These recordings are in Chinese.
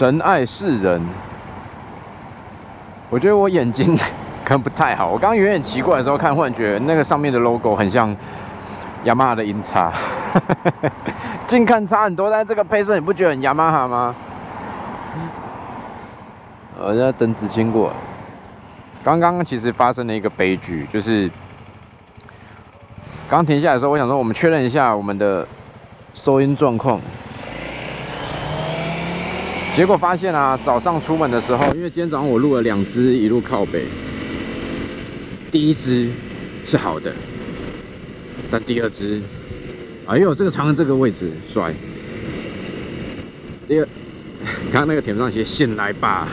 神爱世人。我觉得我眼睛 可能不太好。我刚刚有点奇怪的时候看，忽然觉那个上面的 logo 很像雅马哈的音叉，近看差很多，但这个配色你不觉得很雅马哈吗？我在等子清过。刚刚其实发生了一个悲剧，就是刚停下来的时候，我想说我们确认一下我们的收音状况。结果发现啊，早上出门的时候，因为今天早上我录了两支一路靠北，第一支是好的，但第二支，哎呦，这个长的这个位置帅。第二，刚刚那个铁上写醒来吧，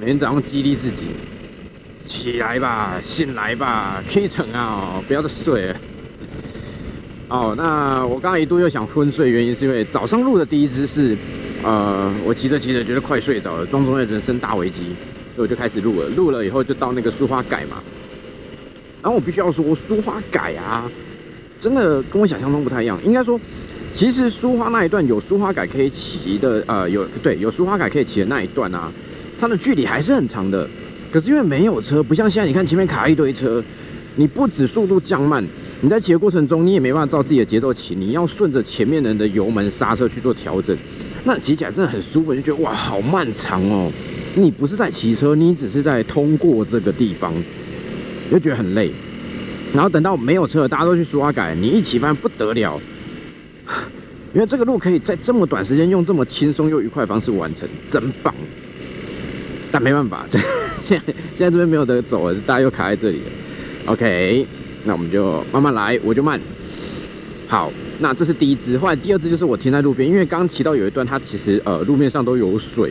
每天早上激励自己，起来吧，醒来吧，K 成啊，不要再睡了。哦，那我刚刚一度又想昏睡，原因是因为早上录的第一支是。呃，我骑着骑着觉得快睡着了，庄中的人生大危机，所以我就开始录了。录了以后就到那个苏花改嘛，然后我必须要说，苏花改啊，真的跟我想象中不太一样。应该说，其实苏花那一段有苏花改可以骑的，呃，有对有苏花改可以骑的那一段啊，它的距离还是很长的。可是因为没有车，不像现在，你看前面卡一堆车，你不止速度降慢，你在骑的过程中你也没办法照自己的节奏骑，你要顺着前面人的油门刹车去做调整。那骑起来真的很舒服，就觉得哇，好漫长哦！你不是在骑车，你只是在通过这个地方，就觉得很累。然后等到没有车，大家都去刷改，你一起翻不得了，因为这个路可以在这么短时间用这么轻松又愉快的方式完成，真棒。但没办法，现在现在这边没有得走了，大家又卡在这里了。OK，那我们就慢慢来，我就慢。好。那这是第一支，后来第二支就是我停在路边，因为刚骑到有一段，它其实呃路面上都有水，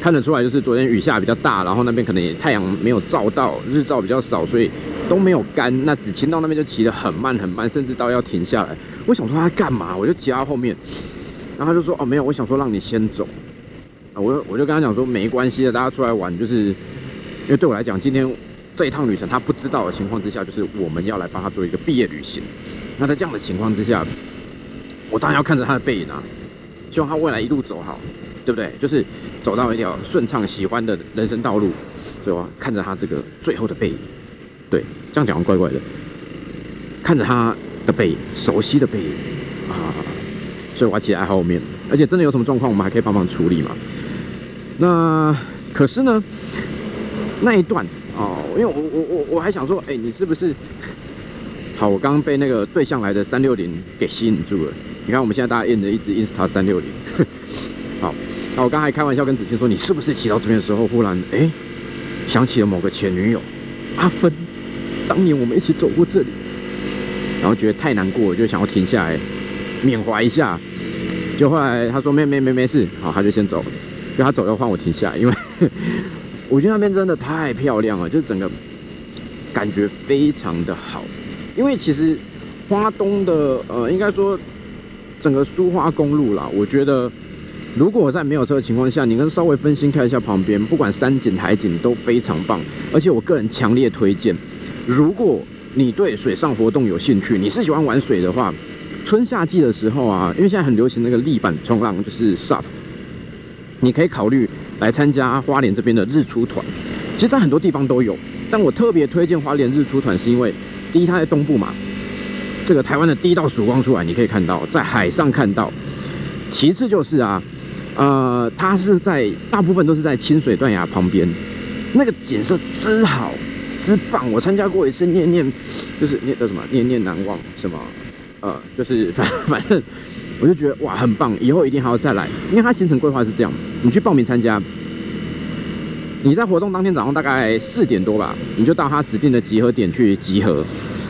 看得出来就是昨天雨下比较大，然后那边可能也太阳没有照到，日照比较少，所以都没有干。那只骑到那边就骑得很慢很慢，甚至到要停下来。我想说他干嘛，我就骑到后面，然后他就说哦没有，我想说让你先走。啊，我我就跟他讲说没关系的，大家出来玩，就是因为对我来讲，今天这一趟旅程他不知道的情况之下，就是我们要来帮他做一个毕业旅行。那在这样的情况之下，我当然要看着他的背影啊，希望他未来一路走好，对不对？就是走到一条顺畅、喜欢的人生道路，对吧？看着他这个最后的背影，对，这样讲怪怪的。看着他的背影，熟悉的背影啊，所以我要骑在后面，而且真的有什么状况，我们还可以帮忙处理嘛。那可是呢，那一段哦，因为我我我我还想说，哎，你是不是？好，我刚刚被那个对向来的三六零给吸引住了。你看，我们现在大家印的一只 Insta 三六零。好，那我刚才开玩笑跟子清说，你是不是骑到这边的时候，忽然哎想起了某个前女友阿芬？当年我们一起走过这里，然后觉得太难过，就想要停下来缅怀一下。就后来他说没没没没事，好，他就先走了。就他走要换我停下来，因为我觉得那边真的太漂亮了，就整个感觉非常的好。因为其实花东的呃，应该说整个苏花公路啦，我觉得如果在没有车的情况下，你跟稍微分心看一下旁边，不管山景海景都非常棒。而且我个人强烈推荐，如果你对水上活动有兴趣，你是喜欢玩水的话，春夏季的时候啊，因为现在很流行那个立板冲浪，就是 SUP，你可以考虑来参加花莲这边的日出团。其实，在很多地方都有，但我特别推荐花莲日出团，是因为。第一，它在东部嘛，这个台湾的第一道曙光出来，你可以看到在海上看到。其次就是啊，呃，它是在大部分都是在清水断崖旁边，那个景色之好之棒。我参加过一次，念念就是念叫什么念念难忘什么，呃，就是反反正我就觉得哇很棒，以后一定还要再来。因为它行程规划是这样，你去报名参加。你在活动当天早上大概四点多吧，你就到他指定的集合点去集合。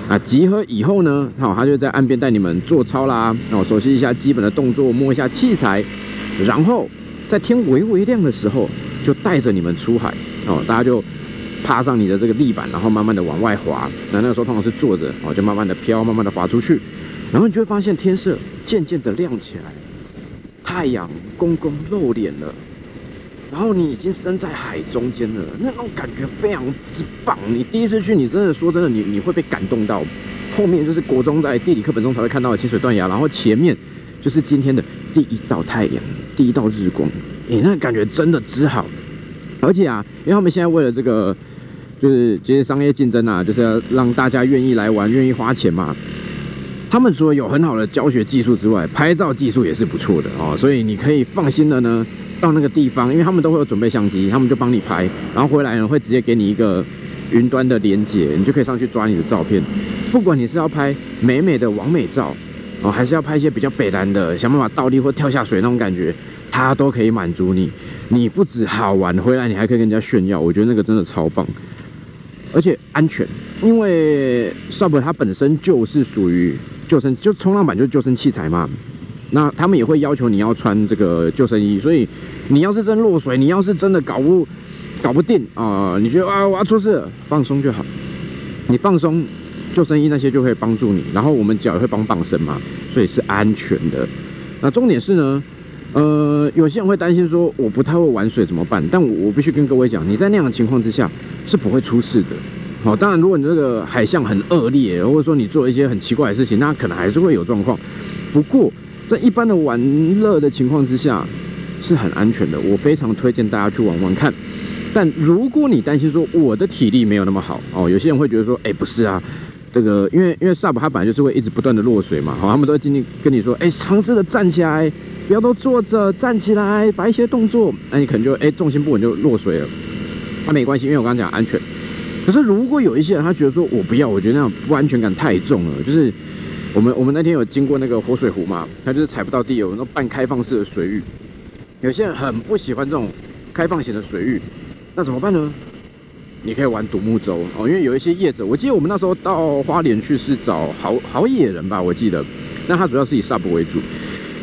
啊，集合以后呢，好，他就在岸边带你们做操啦，哦，熟悉一下基本的动作，摸一下器材，然后在天微微亮的时候，就带着你们出海，哦，大家就趴上你的这个立板，然后慢慢的往外滑。那那个时候通常是坐着，哦，就慢慢的飘，慢慢的滑出去，然后你就会发现天色渐渐的亮起来，太阳公公露脸了。然后你已经身在海中间了，那种感觉非常之棒。你第一次去，你真的说真的，你你会被感动到。后面就是国中在地理课本中才会看到的清水断崖，然后前面就是今天的第一道太阳，第一道日光，诶，那感觉真的之好。而且啊，因为他们现在为了这个，就是这些商业竞争啊，就是要让大家愿意来玩，愿意花钱嘛。他们除了有很好的教学技术之外，拍照技术也是不错的哦，所以你可以放心的呢，到那个地方，因为他们都会有准备相机，他们就帮你拍，然后回来呢会直接给你一个云端的连接，你就可以上去抓你的照片。不管你是要拍美美的完美照哦，还是要拍一些比较北蓝的，想办法倒立或跳下水那种感觉，它都可以满足你。你不止好玩，回来你还可以跟人家炫耀，我觉得那个真的超棒。而且安全，因为 Sub 它本身就是属于救生，就冲浪板就是救生器材嘛。那他们也会要求你要穿这个救生衣，所以你要是真落水，你要是真的搞不搞不定啊，你觉得啊我要出事，放松就好。你放松，救生衣那些就会帮助你，然后我们脚也会帮绑绳嘛，所以是安全的。那重点是呢？呃，有些人会担心说我不太会玩水怎么办？但我必须跟各位讲，你在那样的情况之下是不会出事的。好，当然如果你这个海象很恶劣，或者说你做一些很奇怪的事情，那可能还是会有状况。不过在一般的玩乐的情况之下是很安全的，我非常推荐大家去玩玩看。但如果你担心说我的体力没有那么好哦，有些人会觉得说，哎，不是啊，这个因为因为 SUP 它本来就是会一直不断的落水嘛，好，他们都会经历跟你说，哎，尝试的站起来。不要都坐着，站起来，摆一些动作，那你可能就哎重心不稳就落水了。那没关系，因为我刚刚讲安全。可是如果有一些人他觉得说我不要，我觉得那种不安全感太重了。就是我们我们那天有经过那个活水湖嘛，他就是踩不到地，有那种半开放式的水域。有些人很不喜欢这种开放型的水域，那怎么办呢？你可以玩独木舟哦，因为有一些业者，我记得我们那时候到花莲去是找好好野人吧，我记得，那他主要是以 SUP 为主。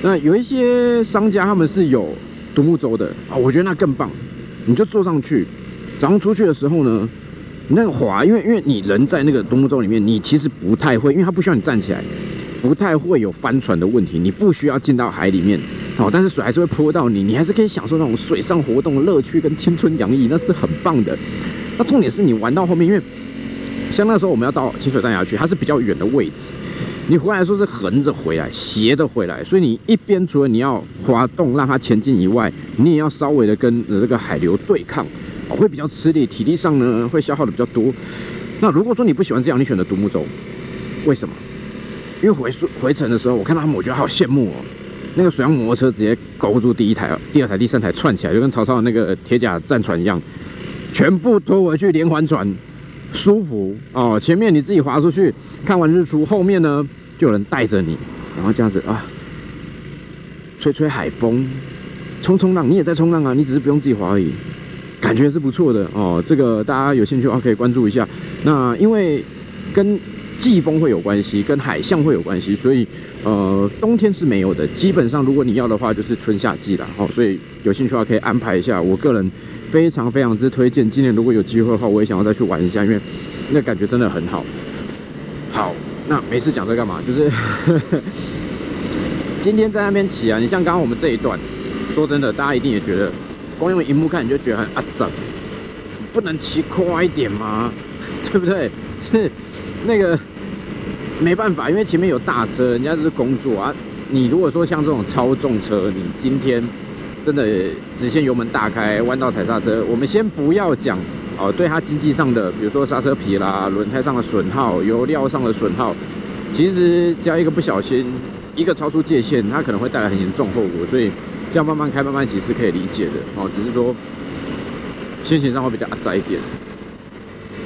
那有一些商家他们是有独木舟的啊，我觉得那更棒。你就坐上去，早上出去的时候呢，那个滑，因为因为你人在那个独木舟里面，你其实不太会，因为它不需要你站起来，不太会有翻船的问题。你不需要进到海里面，好，但是水还是会泼到你，你还是可以享受那种水上活动的乐趣跟青春洋溢，那是很棒的。那重点是你玩到后面，因为像那时候我们要到清水断崖去，它是比较远的位置。你回来说是横着回来，斜的回来，所以你一边除了你要滑动让它前进以外，你也要稍微的跟这个海流对抗，会比较吃力，体力上呢会消耗的比较多。那如果说你不喜欢这样，你选择独木舟，为什么？因为回回程的时候，我看到他们，我觉得好羡慕哦。那个水上摩托车直接勾住第一台、第二台、第三台串起来，就跟曹操的那个铁甲战船一样，全部拖回去连环船。舒服哦，前面你自己滑出去看完日出，后面呢就有人带着你，然后这样子啊，吹吹海风，冲冲浪，你也在冲浪啊，你只是不用自己滑而已，感觉是不错的哦。这个大家有兴趣的话可以关注一下。那因为跟季风会有关系，跟海象会有关系，所以呃冬天是没有的。基本上如果你要的话，就是春夏季了哦。所以有兴趣的话可以安排一下。我个人。非常非常之推荐，今年如果有机会的话，我也想要再去玩一下，因为那感觉真的很好。好，那没事讲这干嘛？就是 今天在那边骑啊，你像刚刚我们这一段，说真的，大家一定也觉得，光用荧幕看你就觉得很啊整，不能骑快一点吗？对不对？是那个没办法，因为前面有大车，人家是工作啊。你如果说像这种超重车，你今天。真的直线油门大开，弯道踩刹车。我们先不要讲哦，对它经济上的，比如说刹车皮啦、轮胎上的损耗、油料上的损耗，其实只要一个不小心，一个超出界限，它可能会带来很严重后果。所以这样慢慢开、慢慢骑是可以理解的哦。只是说心情上会比较窄一点。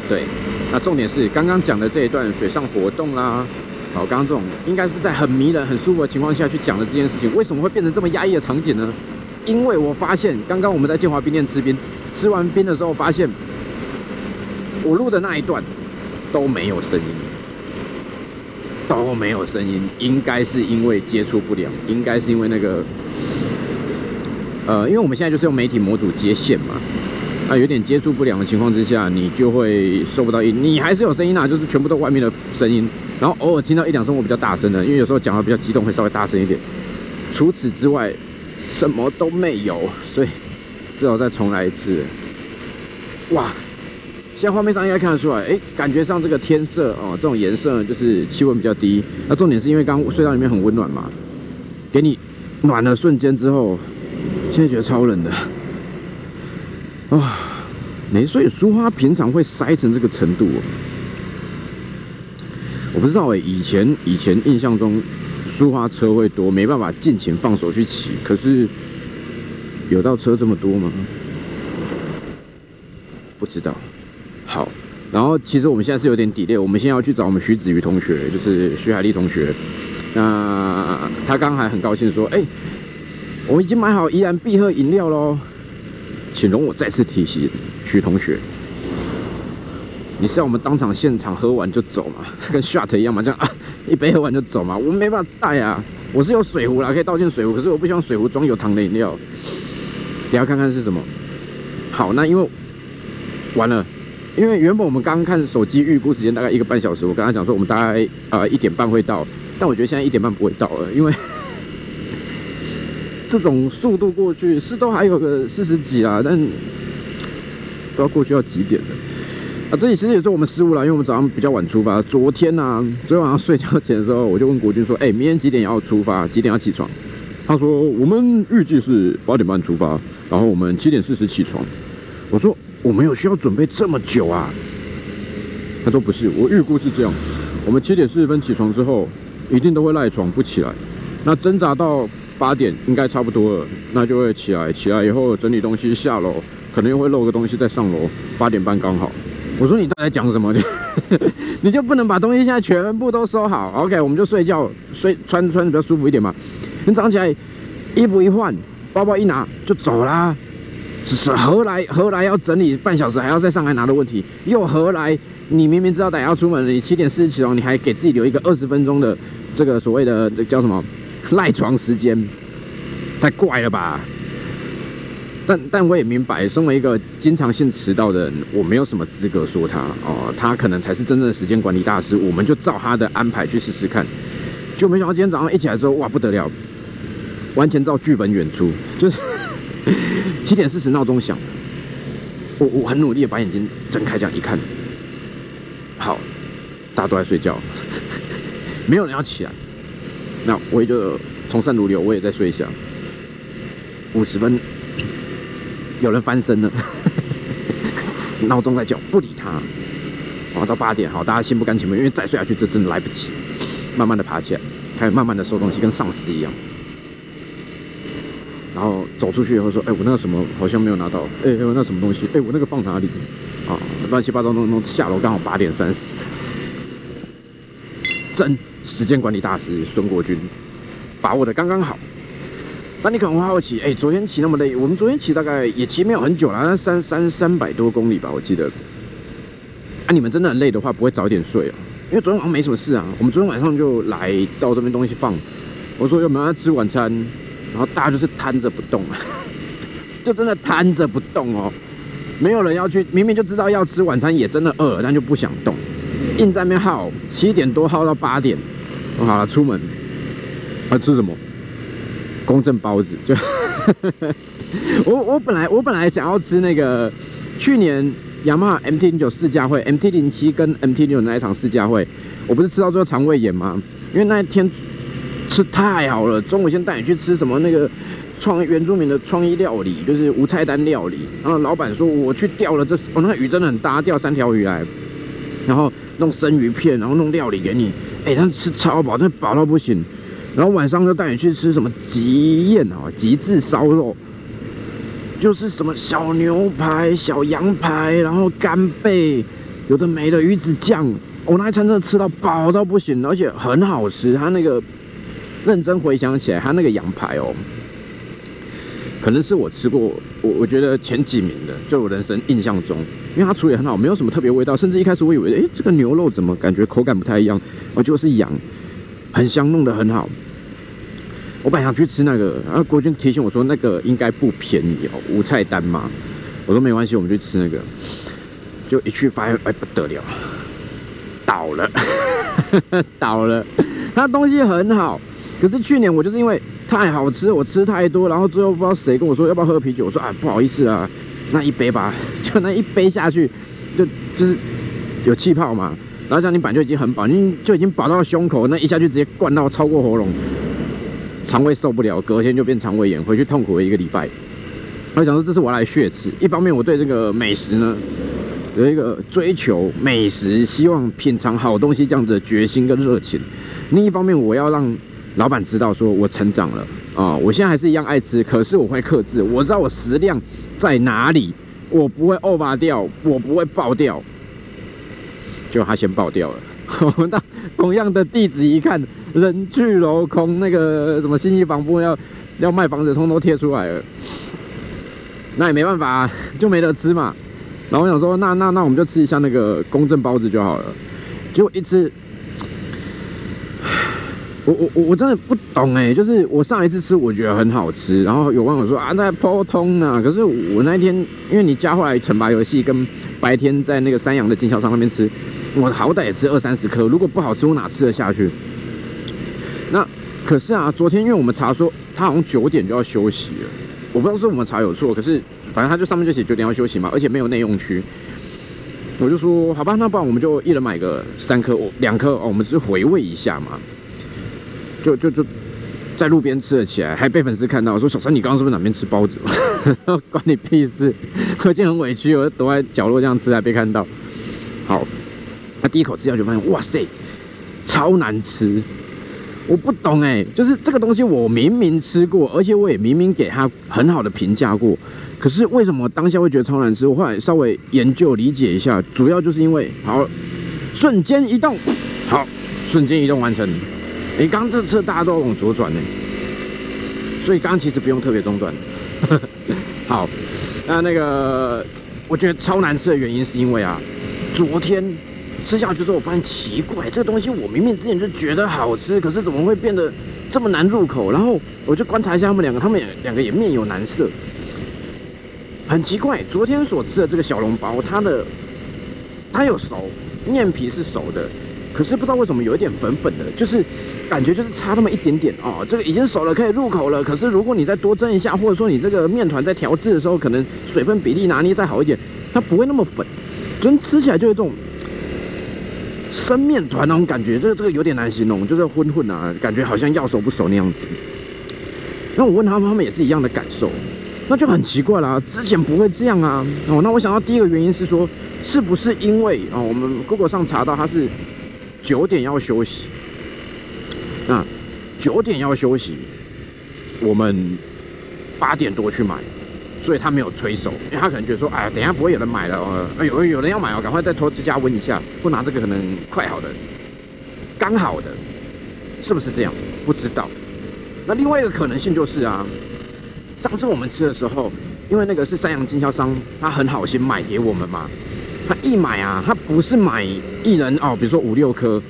对，那重点是刚刚讲的这一段水上活动啦，好，刚刚这种应该是在很迷人、很舒服的情况下去讲的这件事情，为什么会变成这么压抑的场景呢？因为我发现，刚刚我们在建华冰店吃冰，吃完冰的时候发现，我录的那一段都没有声音，都没有声音，应该是因为接触不良，应该是因为那个，呃，因为我们现在就是用媒体模组接线嘛，啊，有点接触不良的情况之下，你就会收不到音，你还是有声音啊，就是全部都外面的声音，然后偶尔听到一两声我比较大声的，因为有时候讲话比较激动，会稍微大声一点，除此之外。什么都没有，所以只好再重来一次。哇！现在画面上应该看得出来，哎，感觉上这个天色哦，这种颜色就是气温比较低。那重点是因为刚隧道里面很温暖嘛，给你暖了瞬间之后，现在觉得超冷的啊！没所以苏花平常会塞成这个程度，我不知道哎。以前以前印象中苏花车会多，没办法尽情放手去骑。可是有到车这么多吗？不知道。好，然后其实我们现在是有点底裂，我们现在要去找我们徐子瑜同学，就是徐海丽同学。那他刚还很高兴说：“哎，我已经买好宜兰必喝饮料喽，请容我再次提醒。”徐同学，你是要我们当场现场喝完就走吗？跟 shot 一样吗？这样啊，一杯喝完就走吗？我们没办法带啊，我是有水壶啦，可以倒进水壶，可是我不希望水壶装有糖的饮料。等下看看是什么。好，那因为完了，因为原本我们刚刚看手机预估时间大概一个半小时，我跟他讲说我们大概呃一点半会到，但我觉得现在一点半不会到了，因为这种速度过去是都还有个四十几啊，但。不知道过去要几点了啊！这里其实也是我们失误了，因为我们早上比较晚出发。昨天呢，昨天晚上睡觉前的时候，我就问国军说：“哎，明天几点要出发？几点要起床？”他说：“我们预计是八点半出发，然后我们七点四十起床。”我说：“我们有需要准备这么久啊？”他说：“不是，我预估是这样，我们七点四十分起床之后，一定都会赖床不起来。那挣扎到八点应该差不多了，那就会起来。起来以后整理东西下楼。”可能又会漏个东西再上楼，八点半刚好。我说你到底讲什么？你就不能把东西现在全部都收好？OK，我们就睡觉，睡穿穿比较舒服一点嘛。你早上起来衣服一换，包包一拿就走啦。只是何来何来要整理半小时还要再上来拿的问题？又何来你明明知道等下要出门，你七点四十起床，你还给自己留一个二十分钟的这个所谓的这叫什么赖床时间？太怪了吧！但但我也明白，身为一个经常性迟到的人，我没有什么资格说他哦，他可能才是真正的时间管理大师。我们就照他的安排去试试看。就没想到今天早上一起来之后，哇，不得了，完全照剧本演出。就是 七点四十闹钟响，我我很努力的把眼睛睁开，这样一看，好，大家都在睡觉，没有人要起来。那我也就从善如流，我也在睡一下。五十分。有人翻身了，闹钟在叫，不理他。然后到八点，好，大家心不甘情不愿，因为再睡下去这真的来不及。慢慢的爬起来，开始慢慢的收东西，跟丧尸一样。然后走出去以后说：“哎，我那个什么好像没有拿到。哎，我那什么东西？哎，我那个放哪里？啊，乱七八糟弄弄，下楼刚好八点三十。真时间管理大师孙国军，把握的刚刚好。”那你可能会好奇，哎，昨天骑那么累，我们昨天骑大概也骑没有很久了，那三三三百多公里吧，我记得。啊，你们真的很累的话，不会早点睡啊？因为昨天晚上没什么事啊，我们昨天晚上就来到这边东西放，我说有没有要吃晚餐，然后大家就是瘫着不动，就真的瘫着不动哦，没有人要去，明明就知道要吃晚餐，也真的饿，但就不想动，硬在那边耗，七点多耗到八点，我好了，出门，要吃什么？公正包子，就 我我本来我本来想要吃那个去年雅马哈 MT 零九试驾会，MT 零七跟 MT 零九那一场试驾会，我不是吃到最后肠胃炎吗？因为那一天吃太好了，中午先带你去吃什么那个创原住民的创意料理，就是无菜单料理。然后老板说我去钓了这，哦那鱼真的很大，钓三条鱼来，然后弄生鱼片，然后弄料理给你，哎，他吃超饱，真的饱到不行。然后晚上就带你去吃什么极宴啊，极致烧肉，就是什么小牛排、小羊排，然后干贝，有的没的鱼子酱，我那一餐真的吃到饱到不行，而且很好吃。他那个认真回想起来，他那个羊排哦，可能是我吃过我我觉得前几名的，就我人生印象中，因为它处理很好，没有什么特别味道，甚至一开始我以为，哎，这个牛肉怎么感觉口感不太一样？哦，就是羊。很香，弄得很好。我本想去吃那个，然后国军提醒我说那个应该不便宜哦，无菜单嘛。我说没关系，我们去吃那个。就一去发现，哎不得了，倒了，倒了。它东西很好，可是去年我就是因为太好吃，我吃太多，然后最后不知道谁跟我说要不要喝啤酒，我说啊不好意思啊，那一杯吧，就那一杯下去，就就是有气泡嘛。然后像你板就已经很饱，你就已经饱到胸口，那一下就直接灌到超过喉咙，肠胃受不了，隔天就变肠胃炎，回去痛苦了一个礼拜。我想说，这是我来血吃。一方面，我对这个美食呢有一个追求美食，希望品尝好东西这样的决心跟热情；另一方面，我要让老板知道说我成长了啊！我现在还是一样爱吃，可是我会克制，我知道我食量在哪里，我不会 over 掉，我不会爆掉。就他先爆掉了。那同样的地址一看，人去楼空，那个什么信息房部要要卖房子，通通贴出来了。那也没办法，就没得吃嘛。然后我想说，那那那我们就吃一下那个公正包子就好了。结果一吃，我我我我真的不懂哎，就是我上一次吃我觉得很好吃，然后有网友说啊那普通啊，可是我那天因为你加回来惩罚游戏跟白天在那个三阳的经销商那边吃，我好歹也吃二三十颗，如果不好吃我哪吃得下去？那可是啊，昨天因为我们查说他好像九点就要休息了。我不知道是我们查有错，可是反正他就上面就写九点要休息嘛，而且没有内用区。我就说好吧，那不然我们就一人买个三颗，两颗哦，我们只是回味一下嘛。就就就在路边吃了起来，还被粉丝看到说小三你刚刚是不是哪边吃包子？关你屁事！我今天很委屈，我躲在角落这样吃还被看到。好，他第一口吃下去发现哇塞，超难吃。我不懂哎，就是这个东西我明明吃过，而且我也明明给他很好的评价过，可是为什么当下会觉得超难吃？我后来稍微研究理解一下，主要就是因为好瞬间移动，好瞬间移动完成。哎，刚这车大家都往左转呢，所以刚刚其实不用特别中断。好，那那个我觉得超难吃的原因是因为啊，昨天。吃下去之后，我发现奇怪，这个东西我明明之前就觉得好吃，可是怎么会变得这么难入口？然后我就观察一下他们两个，他们两个也面有难色，很奇怪。昨天所吃的这个小笼包，它的它有熟，面皮是熟的，可是不知道为什么有一点粉粉的，就是感觉就是差那么一点点哦。这个已经熟了，可以入口了。可是如果你再多蒸一下，或者说你这个面团在调制的时候，可能水分比例拿捏再好一点，它不会那么粉。真吃起来就有这种。生面团那种感觉，这个这个有点难形容，就是混混啊，感觉好像要熟不熟那样子。那我问他们，他们也是一样的感受，那就很奇怪啦，之前不会这样啊。哦，那我想到第一个原因是说，是不是因为啊，我们 Google 上查到它是九点要休息，那九点要休息，我们八点多去买。所以他没有催收，因为他可能觉得说，哎，等下不会有人买了哦，哎有有人要买哦，赶快再拖指加温一下，不拿这个可能快好的，刚好的，是不是这样？不知道。那另外一个可能性就是啊，上次我们吃的时候，因为那个是三洋经销商，他很好心买给我们嘛，他一买啊，他不是买一人哦，比如说五六颗，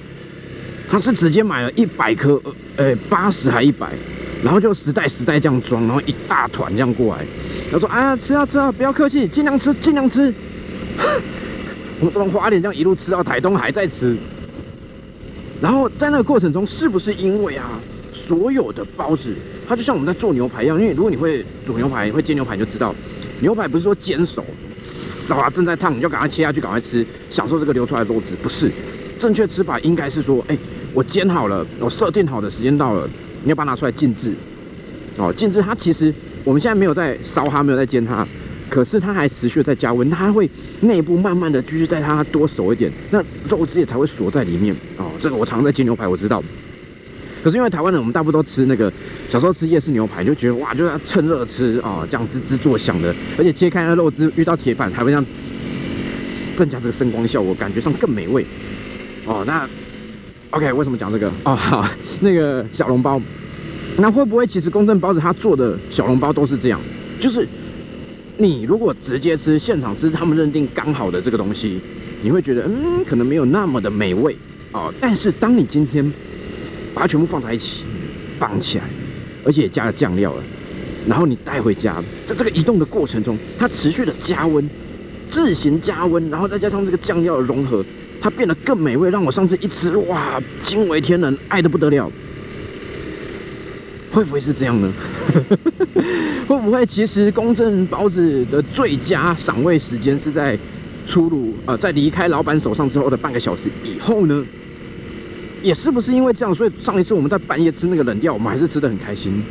他是直接买了一百颗，呃，八十还一百，然后就十袋十袋这样装，然后一大团这样过来。他说：“哎呀，吃啊吃啊，不要客气，尽量吃，尽量吃。我们从花莲这样一路吃到台东，还在吃。然后在那个过程中，是不是因为啊，所有的包子，它就像我们在做牛排一样？因为如果你会煮牛排，会煎牛排，你就知道，牛排不是说煎熟，啊正在烫，你就赶快切下去，赶快吃，享受这个流出来的肉质。不是，正确吃法应该是说，哎，我煎好了，我设定好的时间到了，你要把它拿出来静置。哦，静置它其实。”我们现在没有在烧它，没有在煎它，可是它还持续在加温，它会内部慢慢的继续在它多熟一点，那肉汁也才会锁在里面哦。这个我常在煎牛排，我知道。可是因为台湾人，我们大部分都吃那个小时候吃夜市牛排，就觉得哇，就是要趁热吃啊，这样滋滋作响的，而且切开那肉汁遇到铁板还会这样滋，增加这个声光效果，感觉上更美味哦。那 OK，为什么讲这个？哦，好，那个小笼包。那会不会其实公正包子他做的小笼包都是这样？就是你如果直接吃现场吃，他们认定刚好的这个东西，你会觉得嗯，可能没有那么的美味哦。但是当你今天把它全部放在一起绑起来，而且加了酱料了，然后你带回家，在这个移动的过程中，它持续的加温，自行加温，然后再加上这个酱料的融合，它变得更美味。让我上次一吃，哇，惊为天人，爱的不得了。会不会是这样呢？会不会其实公正包子的最佳赏味时间是在出炉呃，在离开老板手上之后的半个小时以后呢？也是不是因为这样，所以上一次我们在半夜吃那个冷掉，我们还是吃的很开心？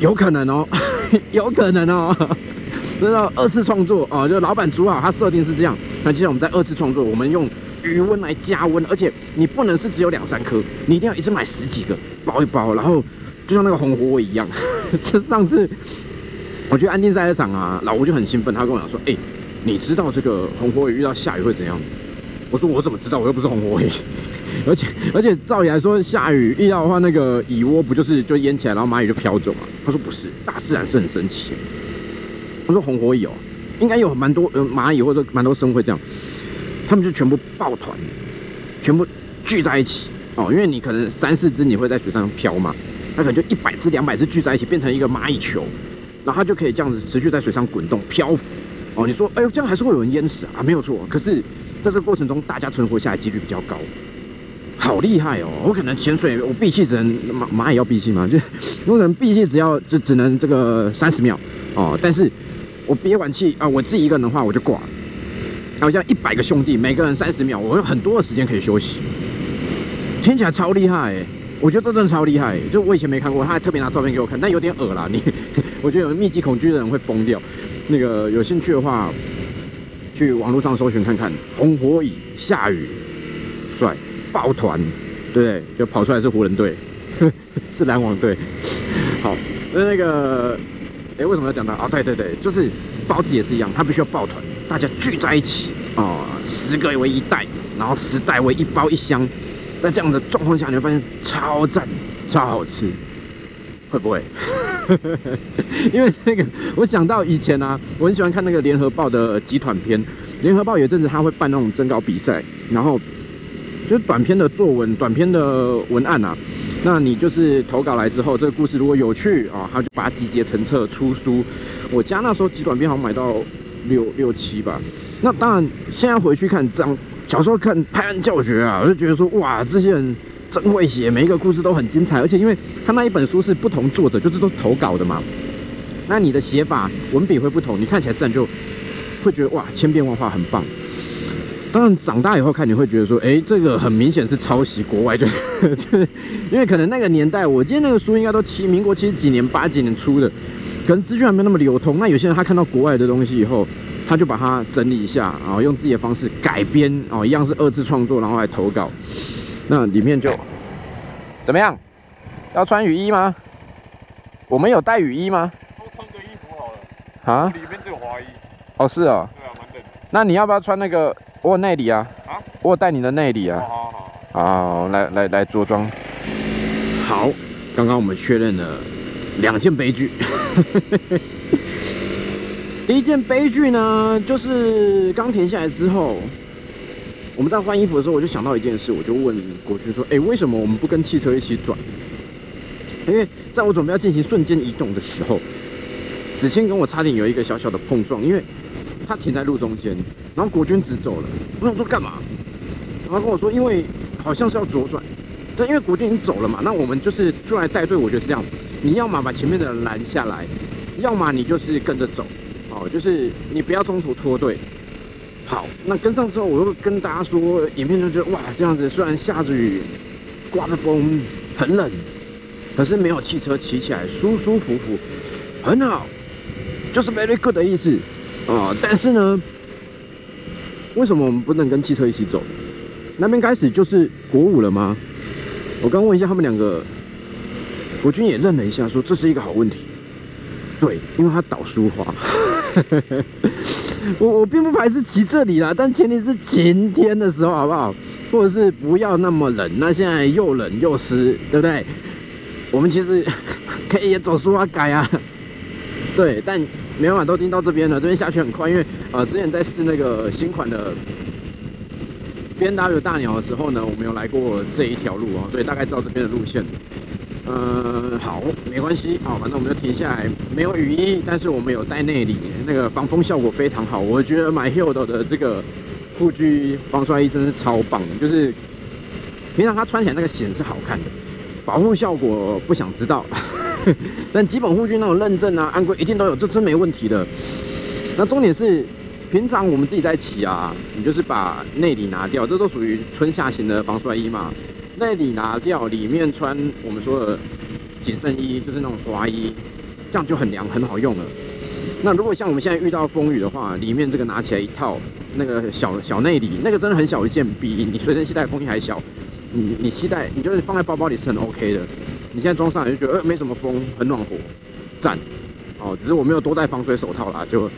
有可能哦，有可能哦。那二次创作啊，就老板煮好，他设定是这样。那接下来我们在二次创作，我们用余温来加温，而且你不能是只有两三颗，你一定要一次买十几个，包一包，然后就像那个红火尾一样。就上次我去安定赛车场啊，老吴就很兴奋，他跟我讲说：“哎，你知道这个红火尾遇到下雨会怎样？”我说：“我怎么知道？我又不是红火尾。而且而且照理来说，下雨遇到的话，那个蚁窝不就是就淹起来，然后蚂蚁就飘走嘛？”他说：“不是，大自然是很神奇。”我说红火蚁哦，应该有蛮多呃蚂蚁或者蛮多生会这样，他们就全部抱团，全部聚在一起哦，因为你可能三四只你会在水上漂嘛，它可能就一百只两百只聚在一起变成一个蚂蚁球，然后它就可以这样子持续在水上滚动漂浮哦。你说哎呦这样还是会有人淹死啊？没有错，可是在这个过程中大家存活下来几率比较高，好厉害哦！我可能潜水我闭气只能蚂蚂蚁要闭气嘛？就我可能闭气只要就只能这个三十秒哦，但是。我憋完气啊，我自己一个人的话我就挂了。好像一百个兄弟，每个人三十秒，我有很多的时间可以休息。听起来超厉害哎，我觉得这真的超厉害。就我以前没看过，他还特别拿照片给我看，但有点恶啦。你，我觉得有密集恐惧的人会疯掉。那个有兴趣的话，去网络上搜寻看看。红火蚁下雨帅抱团，对不对？就跑出来是湖人队，是篮网队。好，那那个。哎，为什么要讲到啊？对对对，就是包子也是一样，它必须要抱团，大家聚在一起啊，十个为一袋，然后十袋为一包一箱，在这样的状况下，你会发现超赞、超好吃，会不会？因为那个，我想到以前啊，我很喜欢看那个联合报的集团片，联合报有阵子他会办那种征稿比赛，然后就是短篇的作文、短篇的文案啊。那你就是投稿来之后，这个故事如果有趣啊，他就把它集结成册出书。我家那时候集短篇好像买到六六七吧。那当然，现在回去看，这样小时候看《拍案教学》啊，我就觉得说，哇，这些人真会写，每一个故事都很精彩。而且因为他那一本书是不同作者，就是都投稿的嘛，那你的写法、文笔会不同，你看起来自然就会觉得哇，千变万化，很棒。当然，长大以后看你会觉得说，哎，这个很明显是抄袭国外，就就因为可能那个年代，我记得那个书应该都七民国七十几年、八几年出的，可能资讯还没那么流通。那有些人他看到国外的东西以后，他就把它整理一下，然后用自己的方式改编，哦，一样是二次创作，然后来投稿。那里面就怎么样？要穿雨衣吗？我们有带雨衣吗？都穿个衣服好了。啊？里面只有滑衣。哦，是哦。对啊，蛮冷。那你要不要穿那个？我有内里啊，啊，我有带你的内里啊，好好好，好，来来来着装，好，刚刚我们确认了两件悲剧，第一件悲剧呢，就是刚停下来之后，我们在换衣服的时候，我就想到一件事，我就问国军说，哎，为什么我们不跟汽车一起转？因为在我准备要进行瞬间移动的时候，子清跟我差点有一个小小的碰撞，因为。他停在路中间，然后国军直走了。我想说干嘛？他跟我说，因为好像是要左转。但，因为国军已经走了嘛，那我们就是出来带队。我觉得是这样，你要么把前面的人拦下来，要么你就是跟着走。哦，就是你不要中途脱队。好，那跟上之后，我又跟大家说，影片就觉得哇，这样子虽然下着雨，刮着风，很冷，可是没有汽车骑起来舒舒服服，很好，就是 very good 的意思。啊，但是呢，为什么我们不能跟汽车一起走？那边开始就是国五了吗？我刚问一下他们两个，国军也愣了一下，说这是一个好问题。对，因为他导书花。我我并不排斥骑这里啦，但前提是晴天的时候，好不好？或者是不要那么冷。那现在又冷又湿，对不对？我们其实 可以也走书花改啊。对，但。没办法，都听到这边了。这边下去很快，因为呃，之前在试那个新款的 B N W 大鸟的时候呢，我们有来过这一条路啊，所以大概知道这边的路线。嗯，好，没关系啊，反正我们就停下来。没有雨衣，但是我们有带内里，那个防风效果非常好。我觉得买 Hildo 的这个护具防摔衣真是超棒，就是平常它穿起来那个显是好看的，保护效果不想知道。但基本护具那种认证啊、安规一定都有，这真没问题的。那重点是平常我们自己在骑啊，你就是把内里拿掉，这都属于春夏型的防摔衣嘛。内里拿掉，里面穿我们说的紧身衣，就是那种滑衣，这样就很凉，很好用了。那如果像我们现在遇到风雨的话，里面这个拿起来一套，那个小小内里，那个真的很小一件，比你随身携带风衣还小。你你携带，你就是放在包包里是很 OK 的。你现在装上来就觉得，呃，没什么风，很暖和，赞。哦，只是我没有多戴防水手套啦，就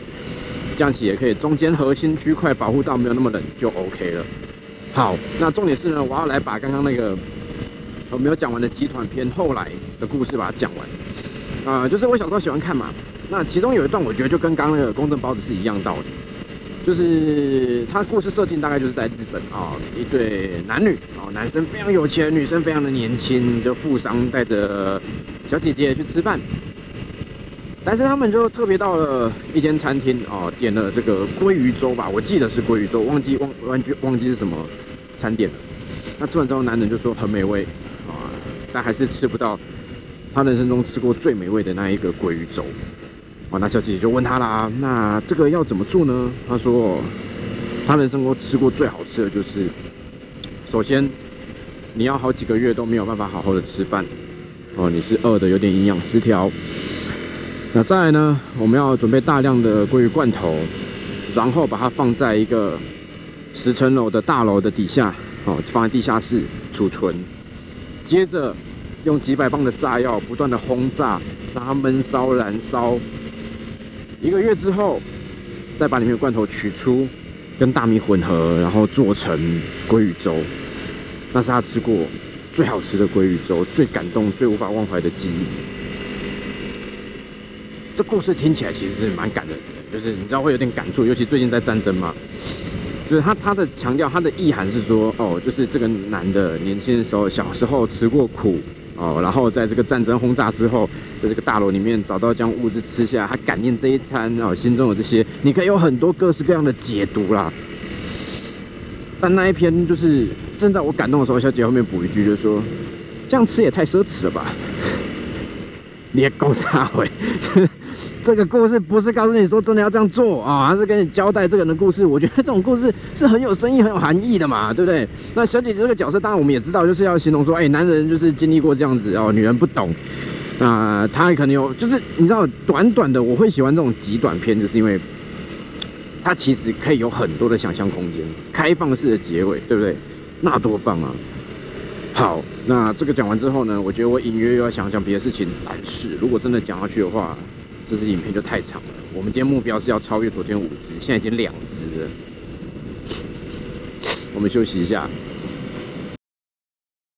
这样骑也可以。中间核心区块保护到没有那么冷，就 OK 了。好，那重点是呢，我要来把刚刚那个我没有讲完的集团篇后来的故事把它讲完。啊，就是我小时候喜欢看嘛，那其中有一段我觉得就跟刚刚那个公正包子是一样道理。就是他故事设定大概就是在日本啊，一对男女啊，男生非常有钱，女生非常的年轻，就富商带着小姐姐去吃饭，但是他们就特别到了一间餐厅啊，点了这个鲑鱼粥吧，我记得是鲑鱼粥，忘记忘忘记忘记是什么餐点了。那吃完之后，男人就说很美味啊，但还是吃不到他人生中吃过最美味的那一个鲑鱼粥。那小姐姐就问他啦，那这个要怎么做呢？他说，他人生中吃过最好吃的就是，首先你要好几个月都没有办法好好的吃饭，哦，你是饿的有点营养失调。那再来呢，我们要准备大量的鲑鱼罐头，然后把它放在一个十层楼的大楼的底下，哦，放在地下室储存。接着用几百磅的炸药不断的轰炸，让它闷烧燃烧。一个月之后，再把里面的罐头取出，跟大米混合，然后做成鲑鱼粥。那是他吃过最好吃的鲑鱼粥，最感动、最无法忘怀的记忆。这故事听起来其实是蛮感人的，就是你知道会有点感触，尤其最近在战争嘛。就是他他的强调，他的意涵是说，哦，就是这个男的年轻的时候，小时候吃过苦。哦，然后在这个战争轰炸之后，在这个大楼里面找到将物资吃下，他感念这一餐，哦，心中有这些，你可以有很多各式各样的解读啦。但那一篇就是正在我感动的时候，小姐后面补一句，就是说，这样吃也太奢侈了吧？你也够撒回。这个故事不是告诉你说真的要这样做啊，而是跟你交代这个人的故事。我觉得这种故事是很有深意、很有含义的嘛，对不对？那小姐姐这个角色，当然我们也知道，就是要形容说，哎，男人就是经历过这样子哦，女人不懂。那他可能有，就是你知道，短短的我会喜欢这种极短片，就是因为它其实可以有很多的想象空间，开放式的结尾，对不对？那多棒啊！好，那这个讲完之后呢，我觉得我隐约又要想讲别的事情。但是如果真的讲下去的话，这支影片就太长了。我们今天目标是要超越昨天五只，现在已经两只了。我们休息一下。